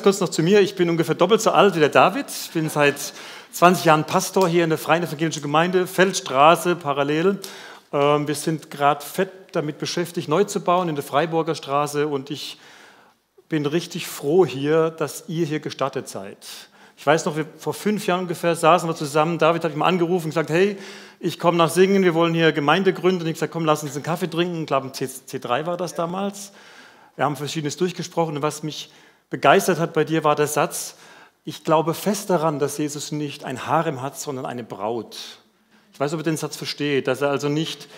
Ganz kurz noch zu mir. Ich bin ungefähr doppelt so alt wie der David. Ich bin seit 20 Jahren Pastor hier in der Freien Evangelischen Gemeinde, Feldstraße parallel. Ähm, wir sind gerade fett damit beschäftigt, neu zu bauen in der Freiburger Straße und ich bin richtig froh hier, dass ihr hier gestartet seid. Ich weiß noch, wir, vor fünf Jahren ungefähr saßen wir zusammen. David hat mich mal angerufen und gesagt, hey, ich komme nach Singen, wir wollen hier Gemeinde gründen. Und ich gesagt, komm, lass uns einen Kaffee trinken. Ich glaube, C3 war das damals. Wir haben Verschiedenes durchgesprochen und was mich begeistert hat bei dir, war der Satz, ich glaube fest daran, dass Jesus nicht ein Harem hat, sondern eine Braut. Ich weiß, ob ihr den Satz versteht, dass er also nicht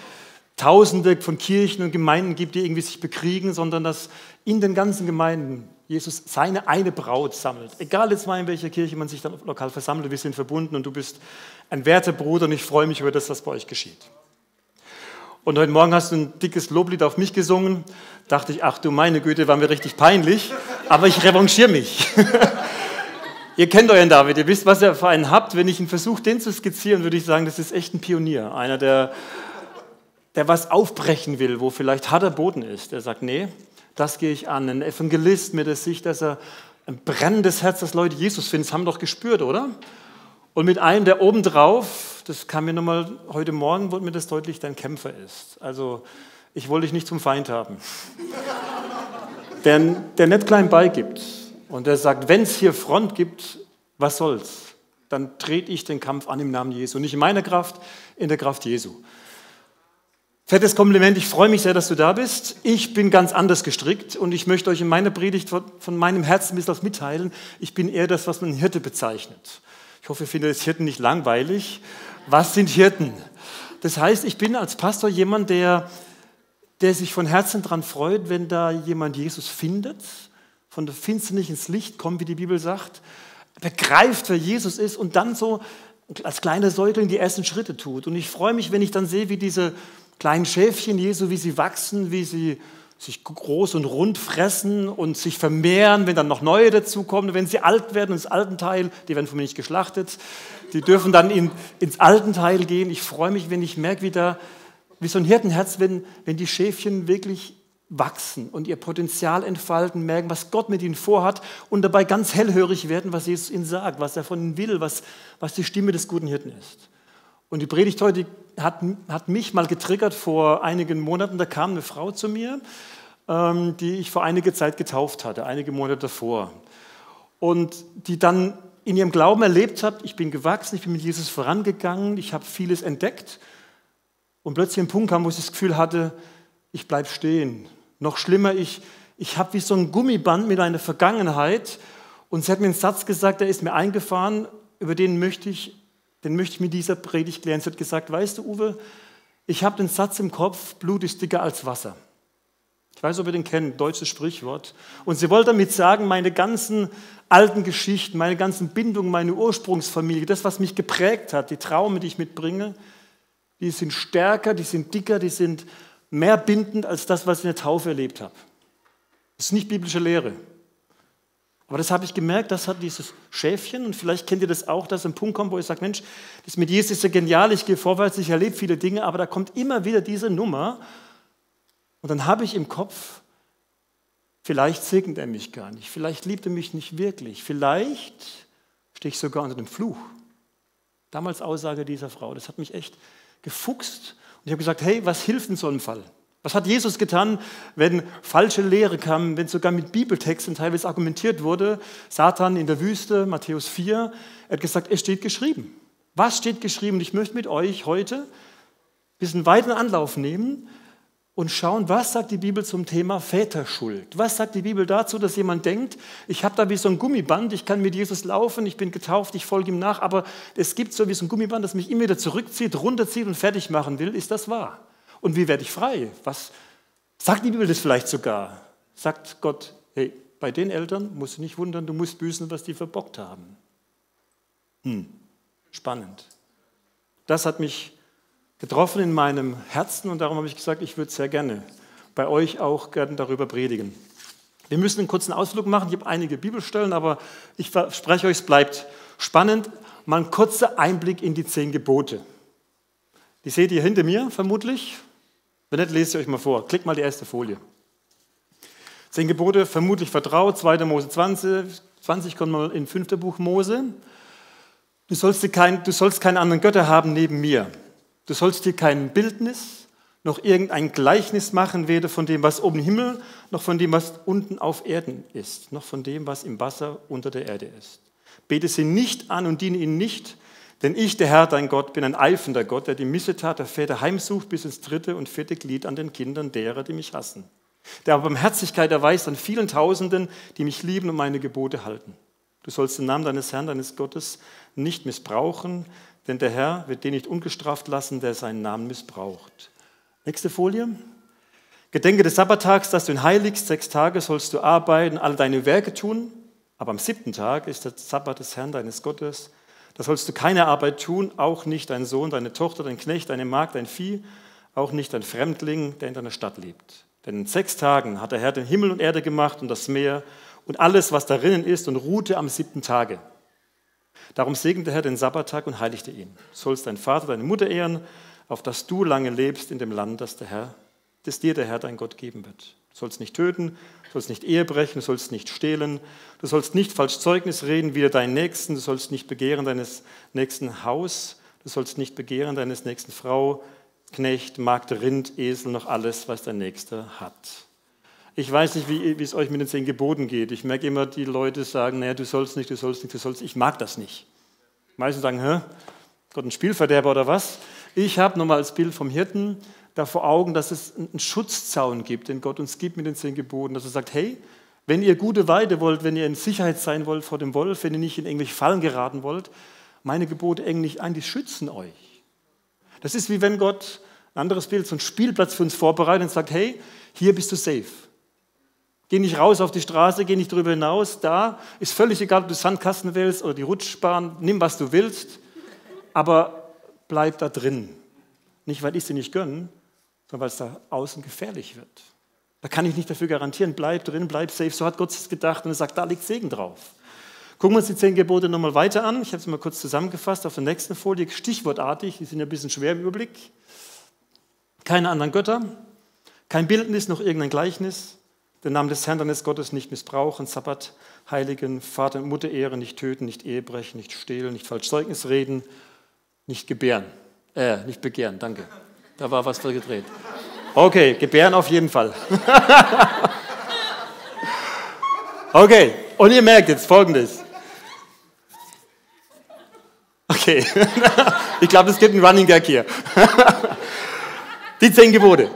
Tausende von Kirchen und Gemeinden gibt, die irgendwie sich bekriegen, sondern dass in den ganzen Gemeinden Jesus seine eine Braut sammelt. Egal jetzt mal, in welcher Kirche man sich dann lokal versammelt, wir sind verbunden und du bist ein werter Bruder und ich freue mich über das, was bei euch geschieht. Und heute Morgen hast du ein dickes Loblied auf mich gesungen. Dachte ich, ach du meine Güte, war mir richtig peinlich. Aber ich revanchiere mich. ihr kennt euren David, ihr wisst, was ihr für einen habt. Wenn ich ihn versuche, den zu skizzieren, würde ich sagen, das ist echt ein Pionier. Einer, der, der was aufbrechen will, wo vielleicht harter Boden ist. Der sagt, nee, das gehe ich an. Ein Evangelist mit der Sicht, dass er ein brennendes Herz, dass Leute Jesus finden. Das haben wir doch gespürt, oder? Und mit einem, der obendrauf, das kam mir nochmal heute Morgen, wurde mir das deutlich, dein Kämpfer ist. Also ich wollte dich nicht zum Feind haben. der, der nicht klein beigibt und der sagt, wenn es hier Front gibt, was soll's? Dann trete ich den Kampf an im Namen Jesu. Nicht in meiner Kraft, in der Kraft Jesu. Fettes Kompliment, ich freue mich sehr, dass du da bist. Ich bin ganz anders gestrickt und ich möchte euch in meiner Predigt von meinem Herzen ein bisschen was mitteilen. Ich bin eher das, was man Hirte bezeichnet. Ich hoffe, ihr findet das Hirten nicht langweilig. Was sind Hirten? Das heißt, ich bin als Pastor jemand, der, der sich von Herzen daran freut, wenn da jemand Jesus findet, von der Finsternis ins Licht kommt, wie die Bibel sagt, begreift, wer Jesus ist und dann so als kleiner Säugling die ersten Schritte tut. Und ich freue mich, wenn ich dann sehe, wie diese kleinen Schäfchen Jesu, wie sie wachsen, wie sie sich groß und rund fressen und sich vermehren, wenn dann noch neue dazukommen. Wenn sie alt werden, ins alten Teil, die werden von mir nicht geschlachtet, die dürfen dann in, ins alten Teil gehen. Ich freue mich, wenn ich merke, wie, da, wie so ein Hirtenherz, wenn, wenn die Schäfchen wirklich wachsen und ihr Potenzial entfalten, merken, was Gott mit ihnen vorhat und dabei ganz hellhörig werden, was Jesus ihnen sagt, was er von ihnen will, was, was die Stimme des guten Hirten ist. Und die Predigt heute hat, hat mich mal getriggert vor einigen Monaten. Da kam eine Frau zu mir, ähm, die ich vor einiger Zeit getauft hatte, einige Monate davor. Und die dann in ihrem Glauben erlebt hat, ich bin gewachsen, ich bin mit Jesus vorangegangen, ich habe vieles entdeckt. Und plötzlich ein Punkt kam, wo ich das Gefühl hatte, ich bleibe stehen. Noch schlimmer, ich, ich habe wie so ein Gummiband mit einer Vergangenheit. Und sie hat mir einen Satz gesagt, der ist mir eingefahren, über den möchte ich den möchte ich mit dieser Predigt klären. Sie hat gesagt, weißt du, Uwe, ich habe den Satz im Kopf, Blut ist dicker als Wasser. Ich weiß, ob ihr den kennt, deutsches Sprichwort. Und sie wollte damit sagen, meine ganzen alten Geschichten, meine ganzen Bindungen, meine Ursprungsfamilie, das, was mich geprägt hat, die Traume, die ich mitbringe, die sind stärker, die sind dicker, die sind mehr bindend als das, was ich in der Taufe erlebt habe. Das ist nicht biblische Lehre. Aber das habe ich gemerkt, das hat dieses Schäfchen und vielleicht kennt ihr das auch, dass ein Punkt kommt, wo ich sage, Mensch, das mit Jesus ist ja genial, ich gehe vorwärts, ich erlebe viele Dinge, aber da kommt immer wieder diese Nummer und dann habe ich im Kopf, vielleicht segnet er mich gar nicht, vielleicht liebt er mich nicht wirklich, vielleicht stehe ich sogar unter dem Fluch. Damals Aussage dieser Frau, das hat mich echt gefuchst und ich habe gesagt, hey, was hilft in so einem Fall? Was hat Jesus getan, wenn falsche Lehre kam, wenn sogar mit Bibeltexten teilweise argumentiert wurde? Satan in der Wüste, Matthäus 4, er hat gesagt, es steht geschrieben. Was steht geschrieben? Ich möchte mit euch heute ein bisschen weiteren Anlauf nehmen und schauen, was sagt die Bibel zum Thema Väterschuld? Was sagt die Bibel dazu, dass jemand denkt, ich habe da wie so ein Gummiband, ich kann mit Jesus laufen, ich bin getauft, ich folge ihm nach, aber es gibt so wie so ein Gummiband, das mich immer wieder zurückzieht, runterzieht und fertig machen will. Ist das wahr? Und wie werde ich frei? Was sagt die Bibel das vielleicht sogar? Sagt Gott, hey, bei den Eltern musst du nicht wundern, du musst büßen, was die verbockt haben. Hm, spannend. Das hat mich getroffen in meinem Herzen und darum habe ich gesagt, ich würde sehr gerne bei euch auch gerne darüber predigen. Wir müssen einen kurzen Ausflug machen. Ich habe einige Bibelstellen, aber ich verspreche euch, es bleibt spannend. Mal ein kurzer Einblick in die zehn Gebote. Die seht ihr hinter mir vermutlich. Wenn nicht, lese ich euch mal vor. Klickt mal die erste Folie. Zehn Gebote vermutlich vertraut, 2. Mose 20, 20 kommt mal in 5. Buch Mose. Du sollst, kein, du sollst keine anderen Götter haben neben mir. Du sollst dir kein Bildnis noch irgendein Gleichnis machen, weder von dem, was oben im Himmel, noch von dem, was unten auf Erden ist, noch von dem, was im Wasser unter der Erde ist. Bete sie nicht an und diene ihnen nicht, denn ich, der Herr, dein Gott, bin ein eifender Gott, der die Missetat der Väter heimsucht bis ins dritte und vierte Glied an den Kindern derer, die mich hassen. Der aber Barmherzigkeit erweist an vielen Tausenden, die mich lieben und meine Gebote halten. Du sollst den Namen deines Herrn, deines Gottes nicht missbrauchen, denn der Herr wird den nicht ungestraft lassen, der seinen Namen missbraucht. Nächste Folie. Gedenke des Sabbattags, dass du ihn heiligst. Sechs Tage sollst du arbeiten, alle deine Werke tun. Aber am siebten Tag ist der Sabbat des Herrn, deines Gottes. Da sollst du keine Arbeit tun, auch nicht dein Sohn, deine Tochter, dein Knecht, deine Magd, dein Vieh, auch nicht dein Fremdling, der in deiner Stadt lebt. Denn in sechs Tagen hat der Herr den Himmel und Erde gemacht und das Meer und alles, was darinnen ist, und ruhte am siebten Tage. Darum segnete der Herr den Sabbattag und heiligte ihn. Du sollst deinen Vater, deine Mutter ehren, auf dass du lange lebst in dem Land, das, der Herr, das dir der Herr dein Gott geben wird. Du sollst nicht töten, du sollst nicht Ehe brechen, du sollst nicht stehlen, du sollst nicht falsch Zeugnis reden wider deinen Nächsten, du sollst nicht begehren deines nächsten Haus, du sollst nicht begehren deines nächsten Frau, Knecht, Magd, Rind, Esel, noch alles, was der Nächste hat. Ich weiß nicht, wie, wie, es euch mit den zehn Geboten geht. Ich merke immer, die Leute sagen, naja, du sollst nicht, du sollst nicht, du sollst. Ich mag das nicht. Meistens sagen, hä, Gott ein Spielverderber oder was? Ich habe nochmal als Bild vom Hirten da vor Augen, dass es einen Schutzzaun gibt, den Gott uns gibt mit den zehn Geboten, dass er sagt, hey, wenn ihr gute Weide wollt, wenn ihr in Sicherheit sein wollt vor dem Wolf, wenn ihr nicht in irgendwelche Fallen geraten wollt, meine Gebote engen nicht ein, die schützen euch. Das ist wie wenn Gott, ein anderes Bild, so einen Spielplatz für uns vorbereitet und sagt, hey, hier bist du safe. Geh nicht raus auf die Straße, geh nicht darüber hinaus. Da ist völlig egal, ob du Sandkasten willst oder die Rutschbahn, nimm was du willst, aber bleib da drin. Nicht, weil ich sie nicht gönne, sondern weil es da außen gefährlich wird. Da kann ich nicht dafür garantieren, bleib drin, bleib safe. So hat Gott es gedacht und er sagt, da liegt Segen drauf. Gucken wir uns die zehn Gebote nochmal weiter an. Ich habe es mal kurz zusammengefasst auf der nächsten Folie, stichwortartig, die sind ja ein bisschen schwer im Überblick. Keine anderen Götter, kein Bildnis noch irgendein Gleichnis, den Namen des Herrn deines Gottes nicht missbrauchen, Sabbat heiligen, Vater und Mutter ehren, nicht töten, nicht Ehebrechen, nicht stehlen, nicht falsch Zeugnis reden, nicht gebären. Äh, nicht begehren, danke. Da war was gedreht. Okay, gebären auf jeden Fall. okay, und ihr merkt jetzt Folgendes. Okay, ich glaube, es gibt einen Running Gag hier. Die zehn Gebote.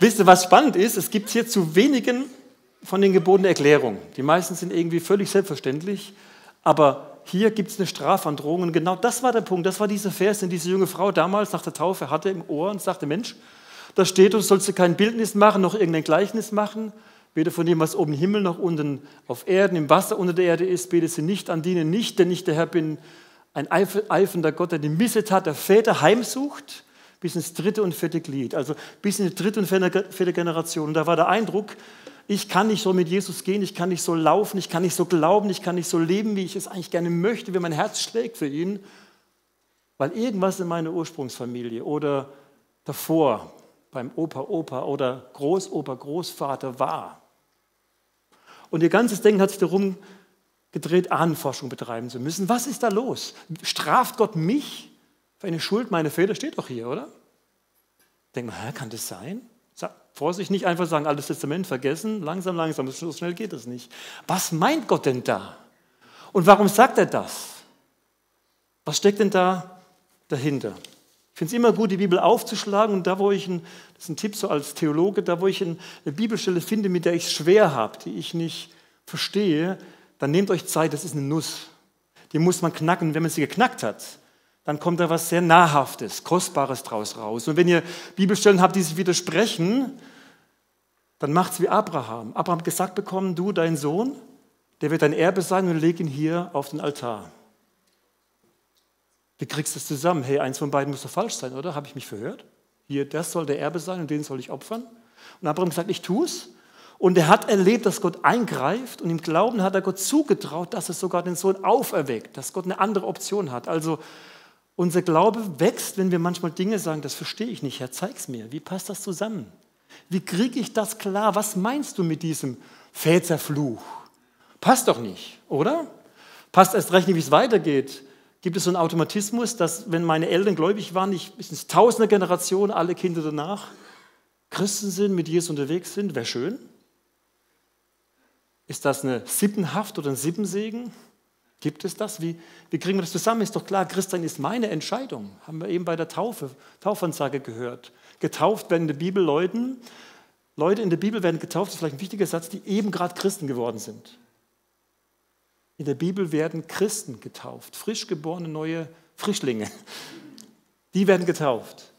Wisst ihr, was spannend ist? Es gibt hier zu wenigen von den Geboten Erklärung. Die meisten sind irgendwie völlig selbstverständlich, aber hier gibt es eine Strafandrohung. Und genau das war der Punkt. Das war dieser Vers, den diese junge Frau damals nach der Taufe hatte im Ohr und sagte: Mensch, da steht, du sollst dir kein Bildnis machen, noch irgendein Gleichnis machen. Weder von dem, was oben im Himmel noch unten auf Erden, im Wasser unter der Erde ist, bete sie nicht an, diene nicht, denn ich der Herr bin ein eifender Gott, der die Missetat der Väter heimsucht, bis ins dritte und vierte Glied, also bis in die dritte und vierte Generation. Und da war der Eindruck, ich kann nicht so mit Jesus gehen, ich kann nicht so laufen, ich kann nicht so glauben, ich kann nicht so leben, wie ich es eigentlich gerne möchte, wie mein Herz schlägt für ihn, weil irgendwas in meiner Ursprungsfamilie oder davor beim Opa, Opa oder Großopa, Großvater war. Und ihr ganzes Denken hat sich darum gedreht, Ahnenforschung betreiben zu müssen. Was ist da los? Straft Gott mich für eine Schuld meiner Väter? Steht doch hier, oder? Denkt man, kann das sein? Vorsicht, nicht einfach sagen, altes Testament vergessen, langsam, langsam, so schnell geht das nicht. Was meint Gott denn da? Und warum sagt er das? Was steckt denn da dahinter? Ich finde es immer gut, die Bibel aufzuschlagen und da, wo ich, ein, das ist ein Tipp so als Theologe, da, wo ich eine Bibelstelle finde, mit der ich es schwer habe, die ich nicht verstehe, dann nehmt euch Zeit, das ist eine Nuss. Die muss man knacken. Wenn man sie geknackt hat, dann kommt da was sehr Nahrhaftes, Kostbares draus raus. Und wenn ihr Bibelstellen habt, die sich widersprechen, dann macht es wie Abraham. Abraham hat gesagt bekommen, du, dein Sohn, der wird dein Erbe sein und leg ihn hier auf den Altar. Wie kriegst du das zusammen? Hey, eins von beiden muss doch falsch sein, oder? Habe ich mich verhört? Hier, das soll der Erbe sein und den soll ich opfern. Und Abraham gesagt, ich tue es. Und er hat erlebt, dass Gott eingreift und im Glauben hat er Gott zugetraut, dass er sogar den Sohn auferweckt, dass Gott eine andere Option hat. Also unser Glaube wächst, wenn wir manchmal Dinge sagen, das verstehe ich nicht, Herr, zeig's mir. Wie passt das zusammen? Wie kriege ich das klar? Was meinst du mit diesem Väterfluch? Passt doch nicht, oder? Passt erst recht nicht, wie es weitergeht. Gibt es so einen Automatismus, dass wenn meine Eltern gläubig waren, ich bis tausende Generation, alle Kinder danach Christen sind, mit Jesus unterwegs sind? Wäre schön. Ist das eine Sippenhaft oder ein Sippensegen? Gibt es das? Wie, wie kriegen wir das zusammen? Ist doch klar, Christsein ist meine Entscheidung. Haben wir eben bei der Taufe, Taufansage gehört. Getauft werden in der Bibel Leuten, Leute in der Bibel werden getauft, das ist vielleicht ein wichtiger Satz, die eben gerade Christen geworden sind. In der Bibel werden Christen getauft, frisch geborene neue Frischlinge. Die werden getauft.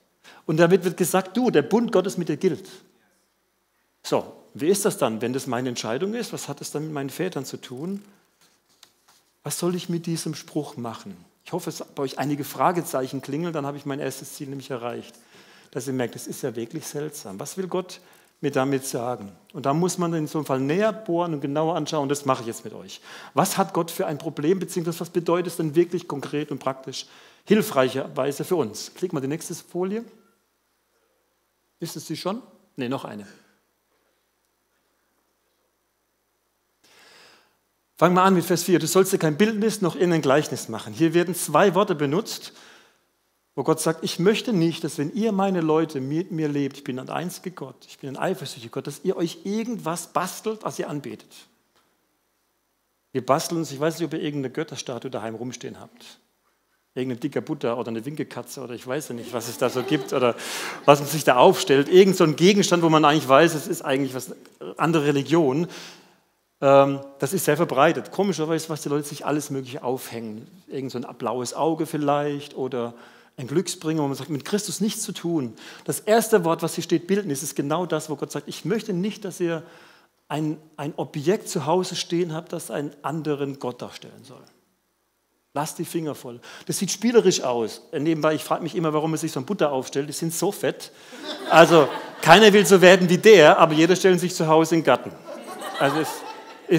Und damit wird gesagt, du, der Bund Gottes mit dir gilt. So, wie ist das dann, wenn das meine Entscheidung ist? Was hat es dann mit meinen Vätern zu tun? Was soll ich mit diesem Spruch machen? Ich hoffe, es bei euch einige Fragezeichen klingeln, dann habe ich mein erstes Ziel nämlich erreicht. Dass ihr merkt, es ist ja wirklich seltsam. Was will Gott mir damit sagen? Und da muss man in so einem Fall näher bohren und genauer anschauen. Und das mache ich jetzt mit euch. Was hat Gott für ein Problem, beziehungsweise was bedeutet es denn wirklich konkret und praktisch hilfreicherweise für uns? Klick mal die nächste Folie. Ist es sie schon? Ne, noch eine. Fangen wir an mit Vers 4. Du sollst dir kein Bildnis noch in ein Gleichnis machen. Hier werden zwei Worte benutzt, wo Gott sagt, ich möchte nicht, dass wenn ihr meine Leute mit mir lebt, ich bin ein einziger Gott, ich bin ein eifersüchtiger Gott, dass ihr euch irgendwas bastelt, was ihr anbetet. Wir basteln uns, ich weiß nicht, ob ihr irgendeine Götterstatue daheim rumstehen habt. Irgendein dicker Butter oder eine Winkekatze oder ich weiß ja nicht, was es da so gibt oder was man sich da aufstellt. Irgend so ein Gegenstand, wo man eigentlich weiß, es ist eigentlich was andere Religion. Ähm, das ist sehr verbreitet. Komischerweise, was die Leute sich alles Mögliche aufhängen. Irgend so ein blaues Auge vielleicht oder ein Glücksbringer, wo man sagt, mit Christus nichts zu tun. Das erste Wort, was hier steht, Bildnis, ist genau das, wo Gott sagt, ich möchte nicht, dass ihr ein, ein Objekt zu Hause stehen habt, das einen anderen Gott darstellen soll. Lasst die Finger voll. Das sieht spielerisch aus. Nebenbei, ich frage mich immer, warum man sich so ein Butter aufstellt. Die sind so fett. Also, keiner will so werden wie der, aber jeder stellt sich zu Hause in den Garten. Also, es ist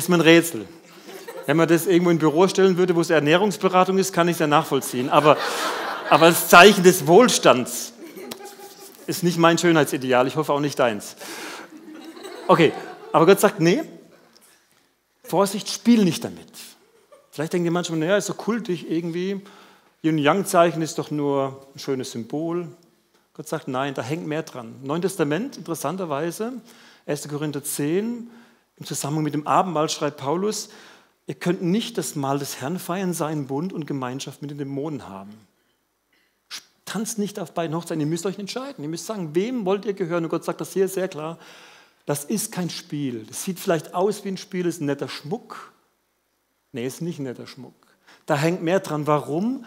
mir ein Rätsel. Wenn man das irgendwo in ein Büro stellen würde, wo es Ernährungsberatung ist, kann ich es ja nachvollziehen. Aber, aber das Zeichen des Wohlstands ist nicht mein Schönheitsideal. Ich hoffe auch nicht deins. Okay, aber Gott sagt, nee, Vorsicht, spiel nicht damit. Vielleicht denken die manchmal, naja, ist so kultig irgendwie. Yin-Yang-Zeichen ist doch nur ein schönes Symbol. Gott sagt, nein, da hängt mehr dran. Neuen Testament, interessanterweise, 1. Korinther 10, im Zusammenhang mit dem Abendmahl schreibt Paulus, ihr könnt nicht das Mahl des Herrn feiern, seinen Bund und Gemeinschaft mit den Dämonen haben. Tanzt nicht auf beiden Hochzeiten, ihr müsst euch entscheiden. Ihr müsst sagen, wem wollt ihr gehören? Und Gott sagt das hier sehr klar. Das ist kein Spiel. Das sieht vielleicht aus wie ein Spiel, ist ein netter Schmuck. Nee, ist nicht ein netter Schmuck. Da hängt mehr dran. Warum?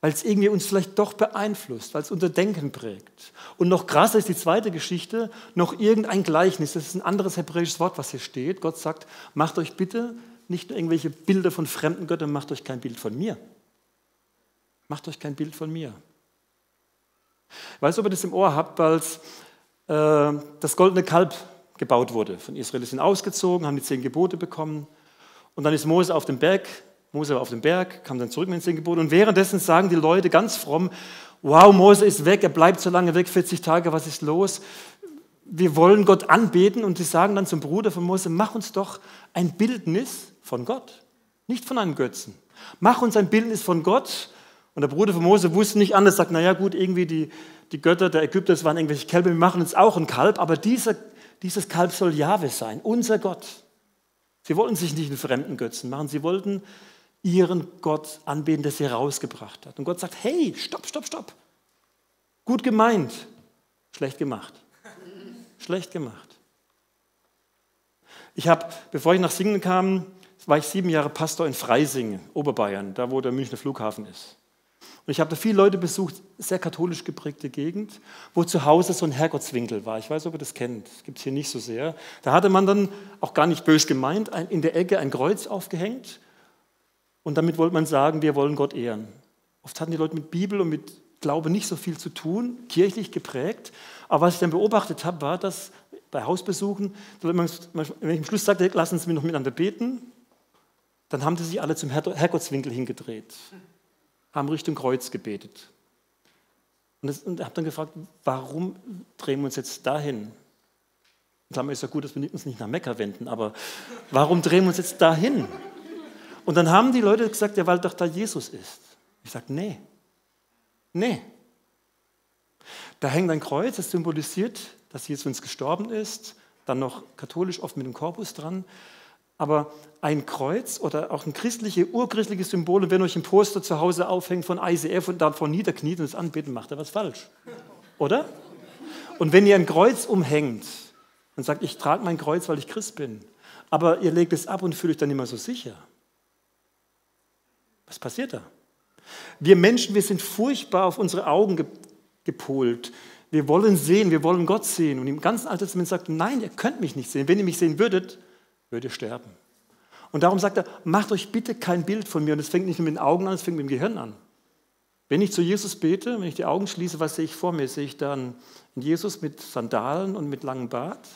Weil es irgendwie uns vielleicht doch beeinflusst, weil es unser Denken prägt. Und noch krasser ist die zweite Geschichte, noch irgendein Gleichnis, das ist ein anderes hebräisches Wort, was hier steht. Gott sagt, macht euch bitte nicht nur irgendwelche Bilder von fremden Göttern, macht euch kein Bild von mir. Macht euch kein Bild von mir. Ich weiß, ob ihr das im Ohr habt, als äh, das goldene Kalb gebaut wurde. Von Israel sind ausgezogen, haben die zehn Gebote bekommen. Und dann ist Mose auf dem Berg Mose war auf dem Berg, kam dann zurück mit den zehn und währenddessen sagen die Leute ganz fromm, wow, Mose ist weg, er bleibt so lange weg, 40 Tage, was ist los? Wir wollen Gott anbeten und sie sagen dann zum Bruder von Mose, mach uns doch ein Bildnis von Gott, nicht von einem Götzen. Mach uns ein Bildnis von Gott. Und der Bruder von Mose wusste nicht anders, sagt, naja gut, irgendwie die, die Götter der Ägypter, das waren irgendwelche Kälber, wir machen uns auch ein Kalb, aber dieser, dieses Kalb soll Jahwe sein, unser Gott. Sie wollten sich nicht einen fremden Götzen machen, sie wollten ihren Gott anbeten, der sie rausgebracht hat. Und Gott sagt, hey, stopp, stopp, stopp. Gut gemeint, schlecht gemacht. Schlecht gemacht. Ich habe, bevor ich nach Singen kam, war ich sieben Jahre Pastor in Freising, Oberbayern, da wo der Münchner Flughafen ist. Und ich habe da viele Leute besucht, sehr katholisch geprägte Gegend, wo zu Hause so ein Herrgottswinkel war. Ich weiß, ob ihr das kennt, das gibt es hier nicht so sehr. Da hatte man dann, auch gar nicht bös gemeint, in der Ecke ein Kreuz aufgehängt und damit wollte man sagen, wir wollen Gott ehren. Oft hatten die Leute mit Bibel und mit Glaube nicht so viel zu tun, kirchlich geprägt. Aber was ich dann beobachtet habe, war, dass bei Hausbesuchen, wenn ich am Schluss sagte, lassen Sie mich noch miteinander beten, dann haben sie sich alle zum Herrgottswinkel hingedreht, haben Richtung Kreuz gebetet. Und, und habe dann gefragt, warum drehen wir uns jetzt dahin? Klammer ist ja gut, dass wir uns nicht nach Mekka wenden, aber warum drehen wir uns jetzt dahin? Und dann haben die Leute gesagt, ja, weil doch da Jesus ist. Ich sage, nee, nee. Da hängt ein Kreuz, das symbolisiert, dass Jesus uns gestorben ist, dann noch katholisch oft mit dem Korpus dran. Aber ein Kreuz oder auch ein christliche, urchristliches Symbol, und wenn euch ein Poster zu Hause aufhängt von ICF und davor niederkniet und es anbeten, macht er was falsch. Oder? Und wenn ihr ein Kreuz umhängt und sagt, ich trage mein Kreuz, weil ich Christ bin, aber ihr legt es ab und fühlt euch dann immer so sicher. Was passiert da? Wir Menschen, wir sind furchtbar auf unsere Augen gepolt. Wir wollen sehen, wir wollen Gott sehen. Und im ganzen Alten Testament sagt, nein, ihr könnt mich nicht sehen. Wenn ihr mich sehen würdet, würde sterben. Und darum sagt er, macht euch bitte kein Bild von mir. Und es fängt nicht nur mit den Augen an, es fängt mit dem Gehirn an. Wenn ich zu Jesus bete, wenn ich die Augen schließe, was sehe ich vor mir? Sehe ich dann Jesus mit Sandalen und mit langem Bart?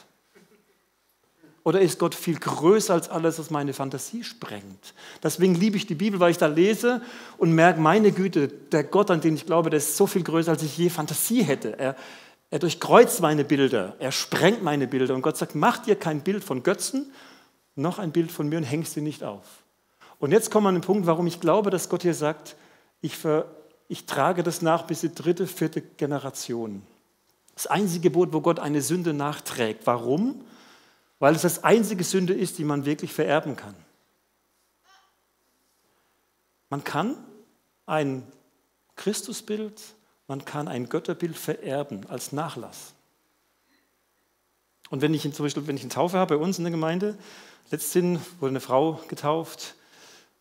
Oder ist Gott viel größer als alles, was meine Fantasie sprengt? Deswegen liebe ich die Bibel, weil ich da lese und merke, meine Güte, der Gott, an den ich glaube, der ist so viel größer, als ich je Fantasie hätte. Er, er durchkreuzt meine Bilder, er sprengt meine Bilder. Und Gott sagt, mach dir kein Bild von Götzen, noch ein Bild von mir und hängst sie nicht auf. Und jetzt kommt man an den Punkt, warum ich glaube, dass Gott hier sagt, ich, ver, ich trage das nach bis die dritte, vierte Generation. Das einzige Gebot, wo Gott eine Sünde nachträgt. Warum? Weil es das einzige Sünde ist, die man wirklich vererben kann. Man kann ein Christusbild, man kann ein Götterbild vererben als Nachlass. Und wenn ich zum Beispiel, wenn ich eine Taufe habe bei uns in der Gemeinde, Letztens wurde eine Frau getauft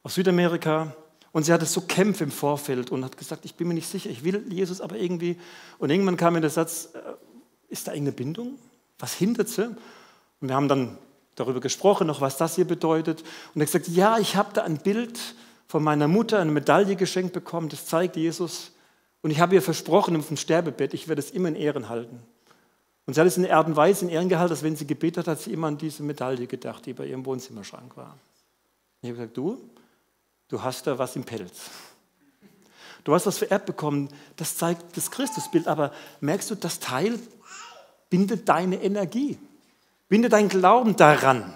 aus Südamerika und sie hatte so Kämpfe im Vorfeld und hat gesagt, ich bin mir nicht sicher, ich will Jesus aber irgendwie. Und irgendwann kam mir der Satz, äh, ist da irgendeine Bindung? Was hindert sie? Und wir haben dann darüber gesprochen, noch was das hier bedeutet. Und er hat gesagt, ja, ich habe da ein Bild von meiner Mutter, eine Medaille geschenkt bekommen, das zeigt Jesus. Und ich habe ihr versprochen auf dem Sterbebett, ich werde es immer in Ehren halten. Und sie hat es in Art und in Ehren gehalten, dass wenn sie gebetet hat, hat sie immer an diese Medaille gedacht, die bei ihrem Wohnzimmerschrank war. Ich habe gesagt, du, du hast da was im Pelz. Du hast was vererbt bekommen, das zeigt das Christusbild, aber merkst du, das Teil bindet deine Energie, bindet deinen Glauben daran.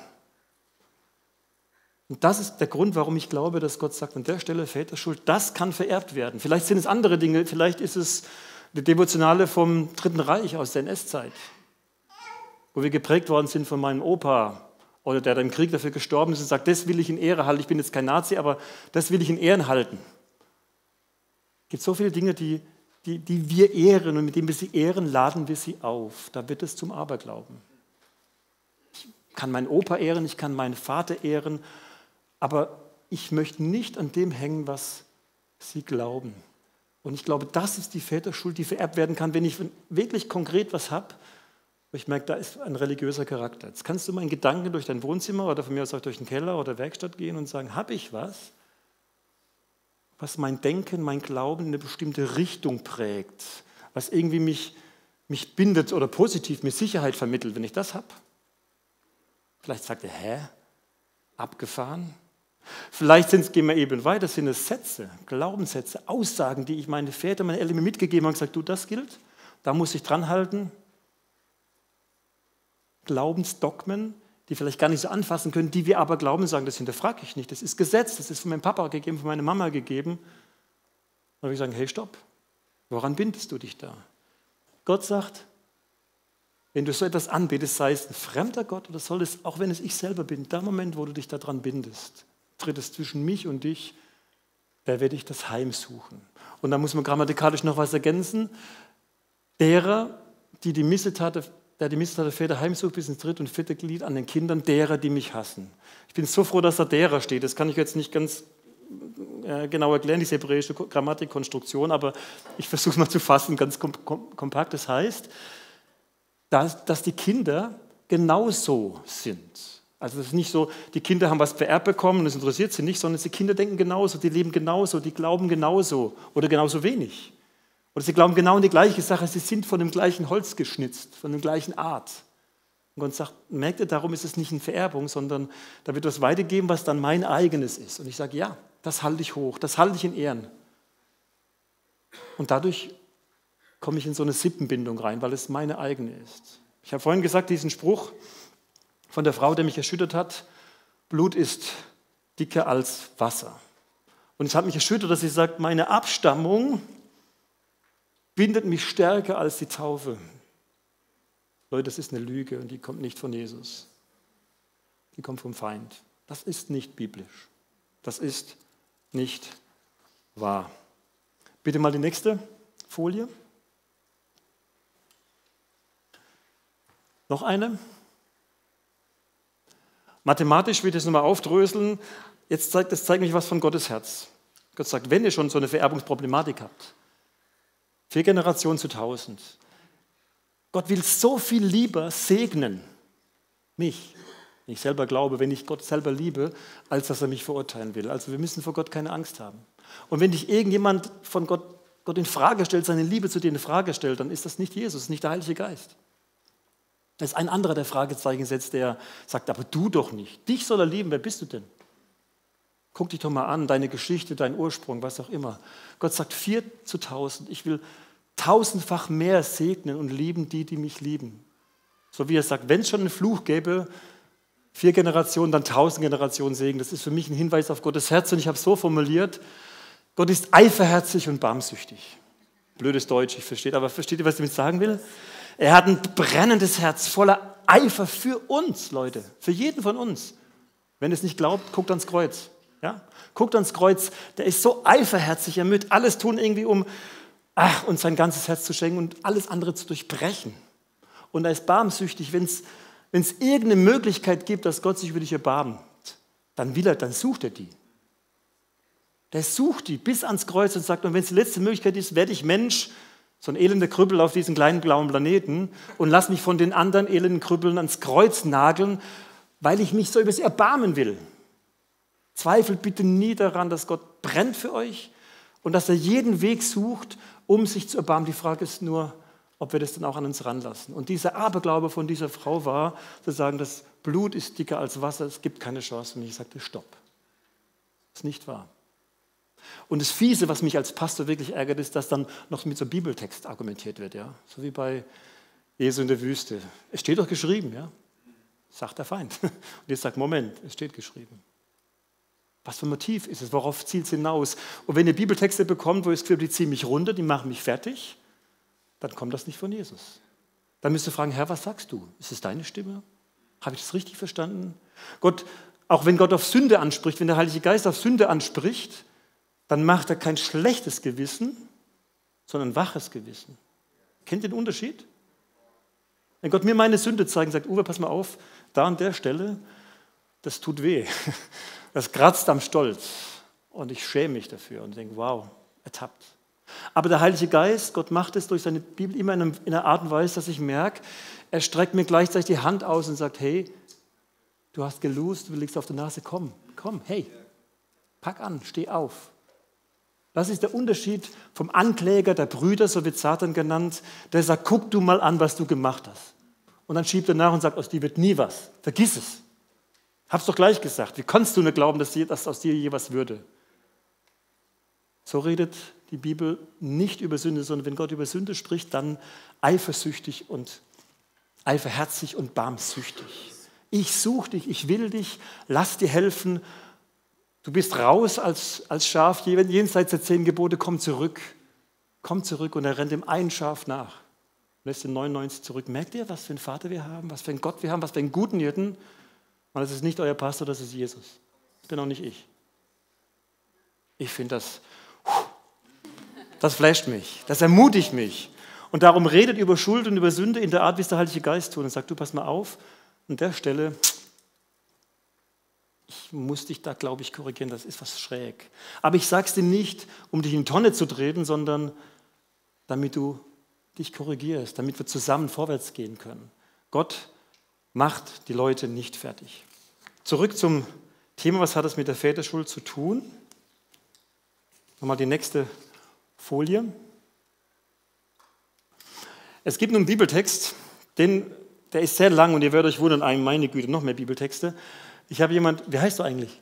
Und das ist der Grund, warum ich glaube, dass Gott sagt, an der Stelle Väterschuld, das kann vererbt werden. Vielleicht sind es andere Dinge, vielleicht ist es die Devotionale vom Dritten Reich aus der NS-Zeit, wo wir geprägt worden sind von meinem Opa oder der im Krieg dafür gestorben ist und sagt, das will ich in Ehre halten. Ich bin jetzt kein Nazi, aber das will ich in Ehren halten. Es gibt so viele Dinge, die, die, die wir ehren und mit denen wir sie ehren, laden wir sie auf. Da wird es zum Aberglauben. Kann meinen Opa ehren, ich kann meinen Vater ehren, aber ich möchte nicht an dem hängen, was sie glauben. Und ich glaube, das ist die Väterschuld, die vererbt werden kann, wenn ich wirklich konkret was habe, ich merke, da ist ein religiöser Charakter. Jetzt kannst du in Gedanken durch dein Wohnzimmer oder von mir aus auch durch den Keller oder Werkstatt gehen und sagen, habe ich was, was mein Denken, mein Glauben in eine bestimmte Richtung prägt, was irgendwie mich, mich bindet oder positiv mir Sicherheit vermittelt, wenn ich das habe? Vielleicht sagt er, hä? Abgefahren? Vielleicht sind es, gehen wir eben weiter, sind es Sätze, Glaubenssätze, Aussagen, die ich meine Väter, meine Eltern mir mitgegeben haben und gesagt, du, das gilt, da muss ich dran halten. Glaubensdogmen, die vielleicht gar nicht so anfassen können, die wir aber glauben, sagen, das hinterfrage ich nicht, das ist Gesetz, das ist von meinem Papa gegeben, von meiner Mama gegeben. Dann würde ich sagen, hey, stopp, woran bindest du dich da? Gott sagt, wenn du so etwas anbetest, sei es ein fremder Gott oder soll es, auch wenn es ich selber bin, der Moment, wo du dich daran bindest, tritt es zwischen mich und dich, wer werde ich das Heim suchen. Und da muss man grammatikalisch noch was ergänzen. Derer, die die Missetat, der die Missetat der Väter heimsucht bis ins dritte und vierte Glied an den Kindern, derer, die mich hassen. Ich bin so froh, dass da derer steht. Das kann ich jetzt nicht ganz äh, genau erklären, diese hebräische Grammatikkonstruktion, aber ich versuche es mal zu fassen, ganz kompakt. Das heißt, dass, dass die Kinder genauso sind. Also es ist nicht so, die Kinder haben was vererbt bekommen und es interessiert sie nicht, sondern die Kinder denken genauso, die leben genauso, die glauben genauso oder genauso wenig. Oder sie glauben genau an die gleiche Sache, sie sind von dem gleichen Holz geschnitzt, von der gleichen Art. Und Gott sagt, merkt ihr, darum ist es nicht eine Vererbung, sondern da wird was weitergeben, was dann mein eigenes ist. Und ich sage, ja, das halte ich hoch, das halte ich in Ehren. Und dadurch komme ich in so eine Sippenbindung rein, weil es meine eigene ist. Ich habe vorhin gesagt, diesen Spruch von der Frau, der mich erschüttert hat, Blut ist dicker als Wasser. Und es hat mich erschüttert, dass sie sagt, meine Abstammung bindet mich stärker als die Taufe. Leute, das ist eine Lüge und die kommt nicht von Jesus. Die kommt vom Feind. Das ist nicht biblisch. Das ist nicht wahr. Bitte mal die nächste Folie. Noch eine. Mathematisch will ich das nochmal aufdröseln. Jetzt zeigt, das zeigt mich was von Gottes Herz. Gott sagt, wenn ihr schon so eine Vererbungsproblematik habt, vier Generationen zu tausend, Gott will so viel lieber segnen, mich, wenn ich selber glaube, wenn ich Gott selber liebe, als dass er mich verurteilen will. Also wir müssen vor Gott keine Angst haben. Und wenn dich irgendjemand von Gott, Gott in Frage stellt, seine Liebe zu dir in Frage stellt, dann ist das nicht Jesus, nicht der Heilige Geist. Da ist ein anderer, der Fragezeichen setzt, der sagt, aber du doch nicht. Dich soll er lieben, wer bist du denn? Guck dich doch mal an, deine Geschichte, dein Ursprung, was auch immer. Gott sagt vier zu tausend. Ich will tausendfach mehr segnen und lieben die, die mich lieben. So wie er sagt, wenn es schon einen Fluch gäbe, vier Generationen, dann tausend Generationen Segen. Das ist für mich ein Hinweis auf Gottes Herz und ich habe es so formuliert, Gott ist eiferherzig und barmsüchtig. Blödes Deutsch, ich verstehe, aber versteht ihr, was ich damit sagen will? Er hat ein brennendes Herz voller Eifer für uns, Leute, für jeden von uns. Wenn ihr es nicht glaubt, guckt ans Kreuz. Ja? Guckt ans Kreuz, der ist so eiferherzig, er wird alles tun, irgendwie, um ach, uns sein ganzes Herz zu schenken und alles andere zu durchbrechen. Und er ist barmsüchtig, wenn es irgendeine Möglichkeit gibt, dass Gott sich über dich erbarmt, dann will er, dann sucht er die. Der sucht die bis ans Kreuz und sagt, und wenn es die letzte Möglichkeit ist, werde ich Mensch, so ein elender Krüppel auf diesem kleinen blauen Planeten und lass mich von den anderen elenden Krüppeln ans Kreuz nageln, weil ich mich so über sie erbarmen will. Zweifelt bitte nie daran, dass Gott brennt für euch und dass er jeden Weg sucht, um sich zu erbarmen. Die Frage ist nur, ob wir das dann auch an uns ranlassen. Und dieser Aberglaube von dieser Frau war, zu sagen, das Blut ist dicker als Wasser, es gibt keine Chance. Und ich sagte, stopp. Das ist nicht wahr. Und das Fiese, was mich als Pastor wirklich ärgert, ist, dass dann noch mit so Bibeltext argumentiert wird. Ja? So wie bei Jesu in der Wüste. Es steht doch geschrieben, ja? sagt der Feind. Und jetzt sagt, Moment, es steht geschrieben. Was für ein Motiv ist es? Worauf zielt es hinaus? Und wenn ihr Bibeltexte bekommt, wo ihr Gefühl die ziehen mich runter, die machen mich fertig, dann kommt das nicht von Jesus. Dann müsst ihr fragen, Herr, was sagst du? Ist es deine Stimme? Habe ich das richtig verstanden? Gott, auch wenn Gott auf Sünde anspricht, wenn der Heilige Geist auf Sünde anspricht, dann macht er kein schlechtes Gewissen, sondern ein waches Gewissen. Kennt ihr den Unterschied? Wenn Gott mir meine Sünde zeigt und sagt, Uwe, pass mal auf, da an der Stelle, das tut weh. Das kratzt am Stolz. Und ich schäme mich dafür und denke, wow, ertappt. Aber der Heilige Geist, Gott macht es durch seine Bibel immer in einer Art und Weise, dass ich merke, er streckt mir gleichzeitig die Hand aus und sagt, hey, du hast gelust, du liegst auf der Nase, komm, komm, hey, pack an, steh auf. Das ist der Unterschied vom Ankläger der Brüder, so wird Satan genannt, der sagt, guck du mal an, was du gemacht hast. Und dann schiebt er nach und sagt, aus dir wird nie was. Vergiss es. Hab's doch gleich gesagt. Wie kannst du nur glauben, dass, dass aus dir je was würde? So redet die Bibel nicht über Sünde, sondern wenn Gott über Sünde spricht, dann eifersüchtig und eiferherzig und barmsüchtig. Ich suche dich, ich will dich, lass dir helfen. Du bist raus als, als Schaf, jenseits der zehn Gebote, komm zurück. Komm zurück und er rennt dem einen Schaf nach, lässt den 99 zurück. Merkt ihr, was für einen Vater wir haben, was für einen Gott wir haben, was für einen guten Hirten? Und das ist nicht euer Pastor, das ist Jesus. Das bin auch nicht ich. Ich finde das, das flasht mich, das ermutigt mich. Und darum redet über Schuld und über Sünde in der Art, wie es der Heilige Geist tut. Und sagt, du pass mal auf, an der Stelle, muss dich da, glaube ich, korrigieren, das ist was schräg. Aber ich sage es dir nicht, um dich in die Tonne zu treten, sondern damit du dich korrigierst, damit wir zusammen vorwärts gehen können. Gott macht die Leute nicht fertig. Zurück zum Thema, was hat es mit der Väterschuld zu tun? Nochmal die nächste Folie. Es gibt einen Bibeltext, den, der ist sehr lang und ihr werdet euch wundern, meine Güte, noch mehr Bibeltexte. Ich habe jemand, wie heißt du eigentlich?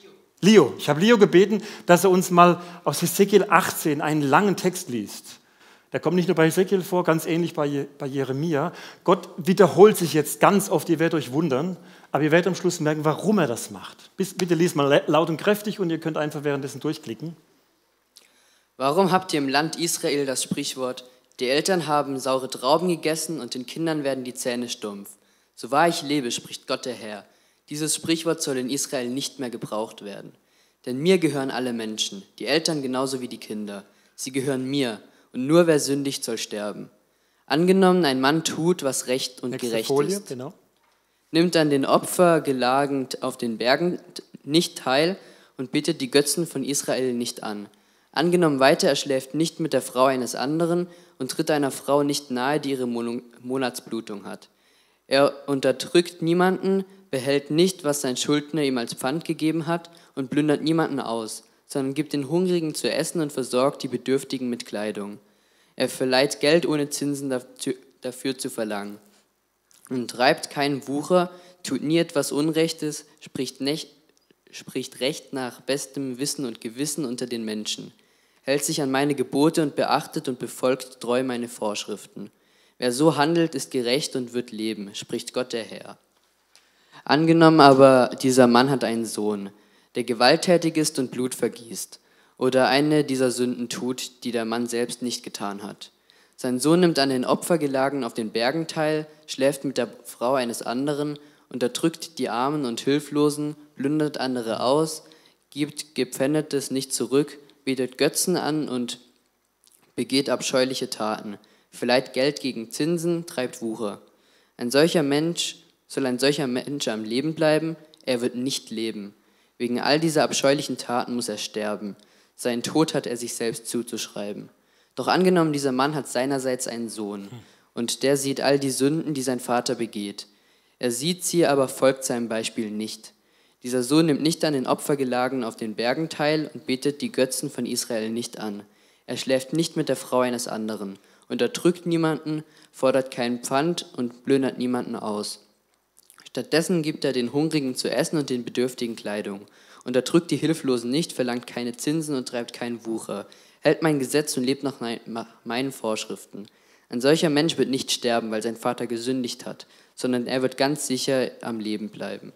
Leo. Leo. Ich habe Leo gebeten, dass er uns mal aus Ezekiel 18 einen langen Text liest. Der kommt nicht nur bei Ezekiel vor, ganz ähnlich bei, bei Jeremia. Gott wiederholt sich jetzt ganz oft, ihr werdet euch wundern, aber ihr werdet am Schluss merken, warum er das macht. Bitte liest mal laut und kräftig und ihr könnt einfach währenddessen durchklicken. Warum habt ihr im Land Israel das Sprichwort, die Eltern haben saure Trauben gegessen und den Kindern werden die Zähne stumpf? So wahr ich lebe, spricht Gott der Herr. Dieses Sprichwort soll in Israel nicht mehr gebraucht werden. Denn mir gehören alle Menschen, die Eltern genauso wie die Kinder. Sie gehören mir und nur wer sündigt, soll sterben. Angenommen, ein Mann tut, was recht und Nächste gerecht Folie, ist, genau. nimmt an den Opfergelagen auf den Bergen nicht teil und bittet die Götzen von Israel nicht an. Angenommen weiter, er schläft nicht mit der Frau eines anderen und tritt einer Frau nicht nahe, die ihre Monatsblutung hat. Er unterdrückt niemanden, behält nicht, was sein Schuldner ihm als Pfand gegeben hat und plündert niemanden aus sondern gibt den Hungrigen zu essen und versorgt die Bedürftigen mit Kleidung. Er verleiht Geld ohne Zinsen dafür zu verlangen und treibt keinen Wucher, tut nie etwas Unrechtes, spricht, nicht, spricht Recht nach bestem Wissen und Gewissen unter den Menschen, hält sich an meine Gebote und beachtet und befolgt treu meine Vorschriften. Wer so handelt, ist gerecht und wird leben, spricht Gott der Herr. Angenommen aber, dieser Mann hat einen Sohn, der gewalttätig ist und Blut vergießt, oder eine dieser Sünden tut, die der Mann selbst nicht getan hat. Sein Sohn nimmt an den Opfergelagen auf den Bergen teil, schläft mit der Frau eines anderen, unterdrückt die Armen und Hilflosen, plündert andere aus, gibt Gepfändetes nicht zurück, betet Götzen an und begeht abscheuliche Taten, verleiht Geld gegen Zinsen, treibt Wucher. Ein solcher Mensch, soll ein solcher Mensch am Leben bleiben? Er wird nicht leben. Wegen all dieser abscheulichen Taten muss er sterben. Seinen Tod hat er sich selbst zuzuschreiben. Doch angenommen, dieser Mann hat seinerseits einen Sohn, und der sieht all die Sünden, die sein Vater begeht. Er sieht sie, aber folgt seinem Beispiel nicht. Dieser Sohn nimmt nicht an den Opfergelagen auf den Bergen teil und betet die Götzen von Israel nicht an. Er schläft nicht mit der Frau eines anderen, unterdrückt niemanden, fordert keinen Pfand und plündert niemanden aus. Stattdessen gibt er den Hungrigen zu essen und den Bedürftigen Kleidung. Unterdrückt die Hilflosen nicht, verlangt keine Zinsen und treibt keinen Wucher. Hält mein Gesetz und lebt nach meinen Vorschriften. Ein solcher Mensch wird nicht sterben, weil sein Vater gesündigt hat, sondern er wird ganz sicher am Leben bleiben.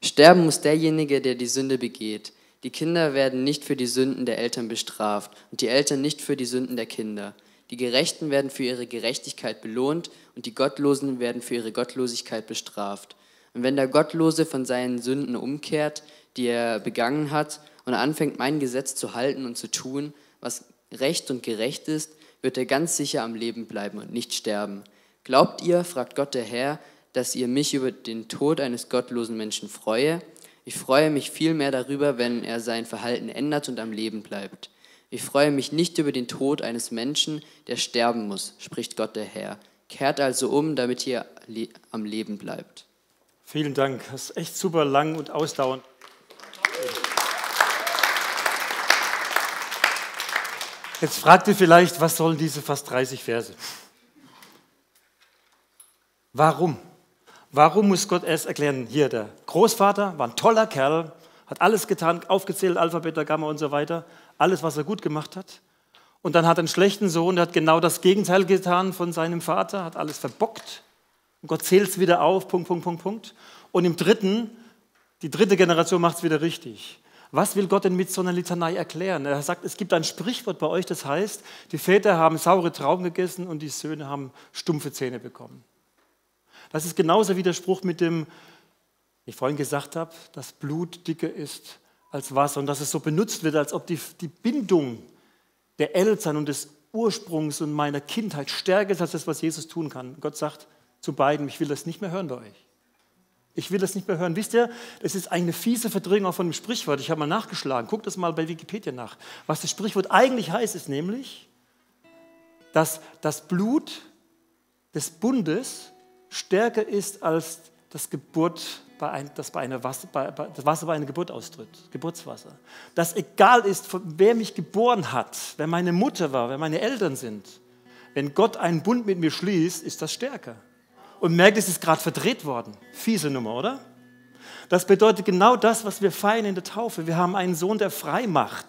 Sterben muss derjenige, der die Sünde begeht. Die Kinder werden nicht für die Sünden der Eltern bestraft und die Eltern nicht für die Sünden der Kinder. Die Gerechten werden für ihre Gerechtigkeit belohnt und die Gottlosen werden für ihre Gottlosigkeit bestraft. Und wenn der Gottlose von seinen Sünden umkehrt, die er begangen hat, und anfängt, mein Gesetz zu halten und zu tun, was recht und gerecht ist, wird er ganz sicher am Leben bleiben und nicht sterben. Glaubt ihr, fragt Gott der Herr, dass ihr mich über den Tod eines gottlosen Menschen freue? Ich freue mich vielmehr darüber, wenn er sein Verhalten ändert und am Leben bleibt. Ich freue mich nicht über den Tod eines Menschen, der sterben muss, spricht Gott der Herr. Kehrt also um, damit ihr am Leben bleibt. Vielen Dank. Das ist echt super lang und ausdauernd. Jetzt fragt ihr vielleicht, was sollen diese fast 30 Verse? Warum? Warum muss Gott erst erklären, hier der Großvater war ein toller Kerl, hat alles getan, aufgezählt, Alphabet, Gamma und so weiter, alles, was er gut gemacht hat. Und dann hat er einen schlechten Sohn, der hat genau das Gegenteil getan von seinem Vater, hat alles verbockt. Und Gott zählt es wieder auf, Punkt, Punkt, Punkt, Punkt. Und im dritten, die dritte Generation macht es wieder richtig. Was will Gott denn mit so einer Litanei erklären? Er sagt, es gibt ein Sprichwort bei euch, das heißt, die Väter haben saure Trauben gegessen und die Söhne haben stumpfe Zähne bekommen. Das ist genauso wie der Spruch mit dem, ich vorhin gesagt habe, dass Blut dicker ist als Wasser und dass es so benutzt wird, als ob die, die Bindung der Eltern und des Ursprungs und meiner Kindheit stärker ist als das, was Jesus tun kann. Gott sagt zu beiden, ich will das nicht mehr hören bei euch. Ich will das nicht mehr hören. Wisst ihr, das ist eine fiese Verdrängung von dem Sprichwort. Ich habe mal nachgeschlagen. Guckt das mal bei Wikipedia nach. Was das Sprichwort eigentlich heißt, ist nämlich, dass das Blut des Bundes stärker ist als das Geburt bei ein, das, bei einer Wasser, bei, bei, das Wasser bei einer Geburt austritt, Geburtswasser. Dass egal ist, wer mich geboren hat, wer meine Mutter war, wer meine Eltern sind, wenn Gott einen Bund mit mir schließt, ist das stärker. Und merkt, es ist gerade verdreht worden. Fiese Nummer, oder? Das bedeutet genau das, was wir feiern in der Taufe. Wir haben einen Sohn, der frei macht.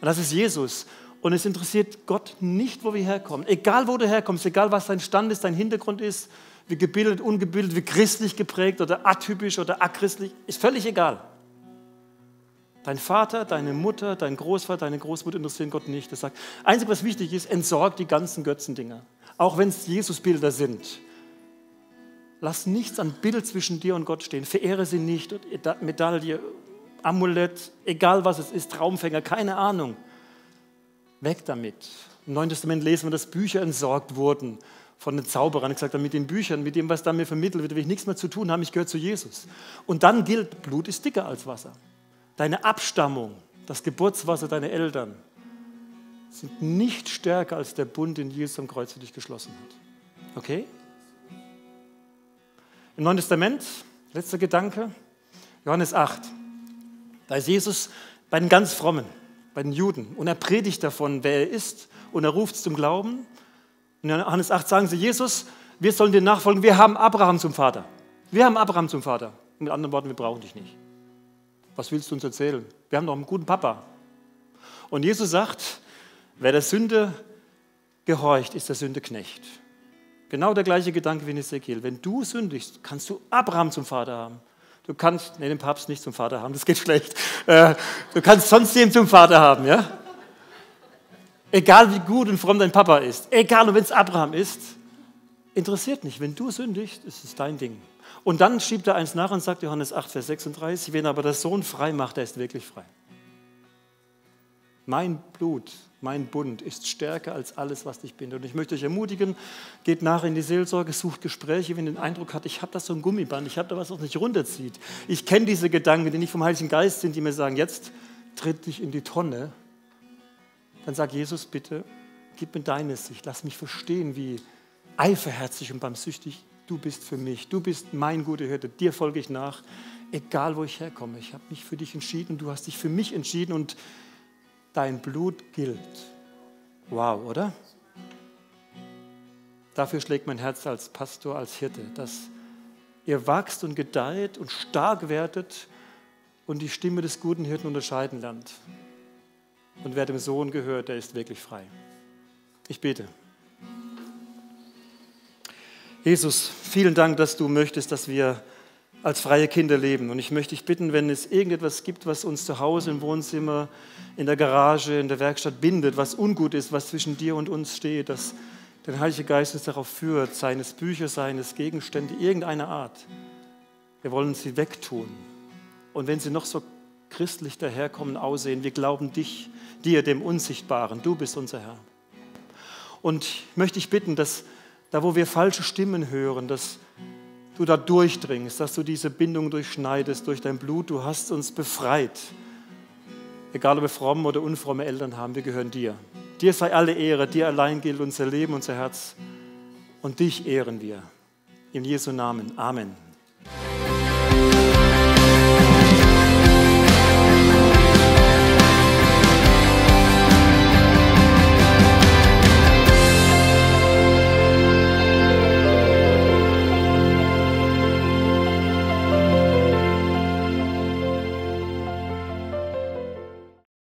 Und das ist Jesus. Und es interessiert Gott nicht, wo wir herkommen. Egal, wo du herkommst, egal, was dein Stand ist, dein Hintergrund ist, wie gebildet, ungebildet, wie christlich geprägt oder atypisch oder achristlich, ist völlig egal. Dein Vater, deine Mutter, dein Großvater, deine Großmutter interessieren Gott nicht. Das sagt, einzig, was wichtig ist, entsorg die ganzen Götzendinger. Auch wenn es Jesusbilder sind. Lass nichts an Bild zwischen dir und Gott stehen. Verehre sie nicht. Medaille, Amulett, egal was es ist, Traumfänger, keine Ahnung. Weg damit. Im Neuen Testament lesen wir, dass Bücher entsorgt wurden von den Zauberern. Gesagt, mit den Büchern, mit dem, was da mir vermittelt wird, will ich nichts mehr zu tun haben. Ich gehöre zu Jesus. Und dann gilt, Blut ist dicker als Wasser. Deine Abstammung, das Geburtswasser deiner Eltern sind nicht stärker als der Bund, den Jesus am Kreuz für dich geschlossen hat. Okay? Im Neuen Testament, letzter Gedanke, Johannes 8. Da ist Jesus bei den ganz Frommen, bei den Juden. Und er predigt davon, wer er ist. Und er ruft zum Glauben. In Johannes 8 sagen sie, Jesus, wir sollen dir nachfolgen. Wir haben Abraham zum Vater. Wir haben Abraham zum Vater. Mit anderen Worten, wir brauchen dich nicht. Was willst du uns erzählen? Wir haben doch einen guten Papa. Und Jesus sagt, wer der Sünde gehorcht, ist der Sünde Knecht. Genau der gleiche Gedanke wie in Ezekiel. Wenn du sündigst, kannst du Abraham zum Vater haben. Du kannst, nee, den Papst nicht zum Vater haben, das geht schlecht. Äh, du kannst sonst den zum Vater haben, ja? Egal wie gut und fromm dein Papa ist, egal wenn es Abraham ist, interessiert nicht. Wenn du sündigst, ist es dein Ding. Und dann schiebt er eins nach und sagt Johannes 8, Vers 36, wenn aber der Sohn frei macht, der ist wirklich frei. Mein Blut, mein Bund ist stärker als alles, was dich bindet. Und ich möchte euch ermutigen, geht nach in die Seelsorge, sucht Gespräche, wenn ihr den Eindruck habt, ich habe das so ein Gummiband, ich habe da was, was nicht runterzieht. Ich kenne diese Gedanken, die nicht vom Heiligen Geist sind, die mir sagen, jetzt tritt dich in die Tonne. Dann sag Jesus, bitte, gib mir deine Sicht, lass mich verstehen, wie eiferherzig und beim Süchtig du bist für mich, du bist mein guter Hirte, dir folge ich nach, egal wo ich herkomme. Ich habe mich für dich entschieden, du hast dich für mich entschieden und dein Blut gilt. Wow, oder? Dafür schlägt mein Herz als Pastor, als Hirte, dass ihr wachst und gedeiht und stark werdet und die Stimme des guten Hirten unterscheiden lernt. Und wer dem Sohn gehört, der ist wirklich frei. Ich bete. Jesus, vielen Dank, dass du möchtest, dass wir als freie Kinder leben. Und ich möchte dich bitten, wenn es irgendetwas gibt, was uns zu Hause im Wohnzimmer, in der Garage, in der Werkstatt bindet, was ungut ist, was zwischen dir und uns steht, dass der Heilige Geist uns darauf führt, seines Bücher, seines Gegenstände irgendeiner Art. Wir wollen sie wegtun. Und wenn sie noch so christlich daherkommen, aussehen, wir glauben dich, dir, dem Unsichtbaren. Du bist unser Herr. Und ich möchte dich bitten, dass da wo wir falsche Stimmen hören, dass du da durchdringst, dass du diese Bindung durchschneidest durch dein Blut. Du hast uns befreit. Egal ob wir fromme oder unfromme Eltern haben, wir gehören dir. Dir sei alle Ehre, dir allein gilt unser Leben, unser Herz und dich ehren wir. In Jesu Namen. Amen.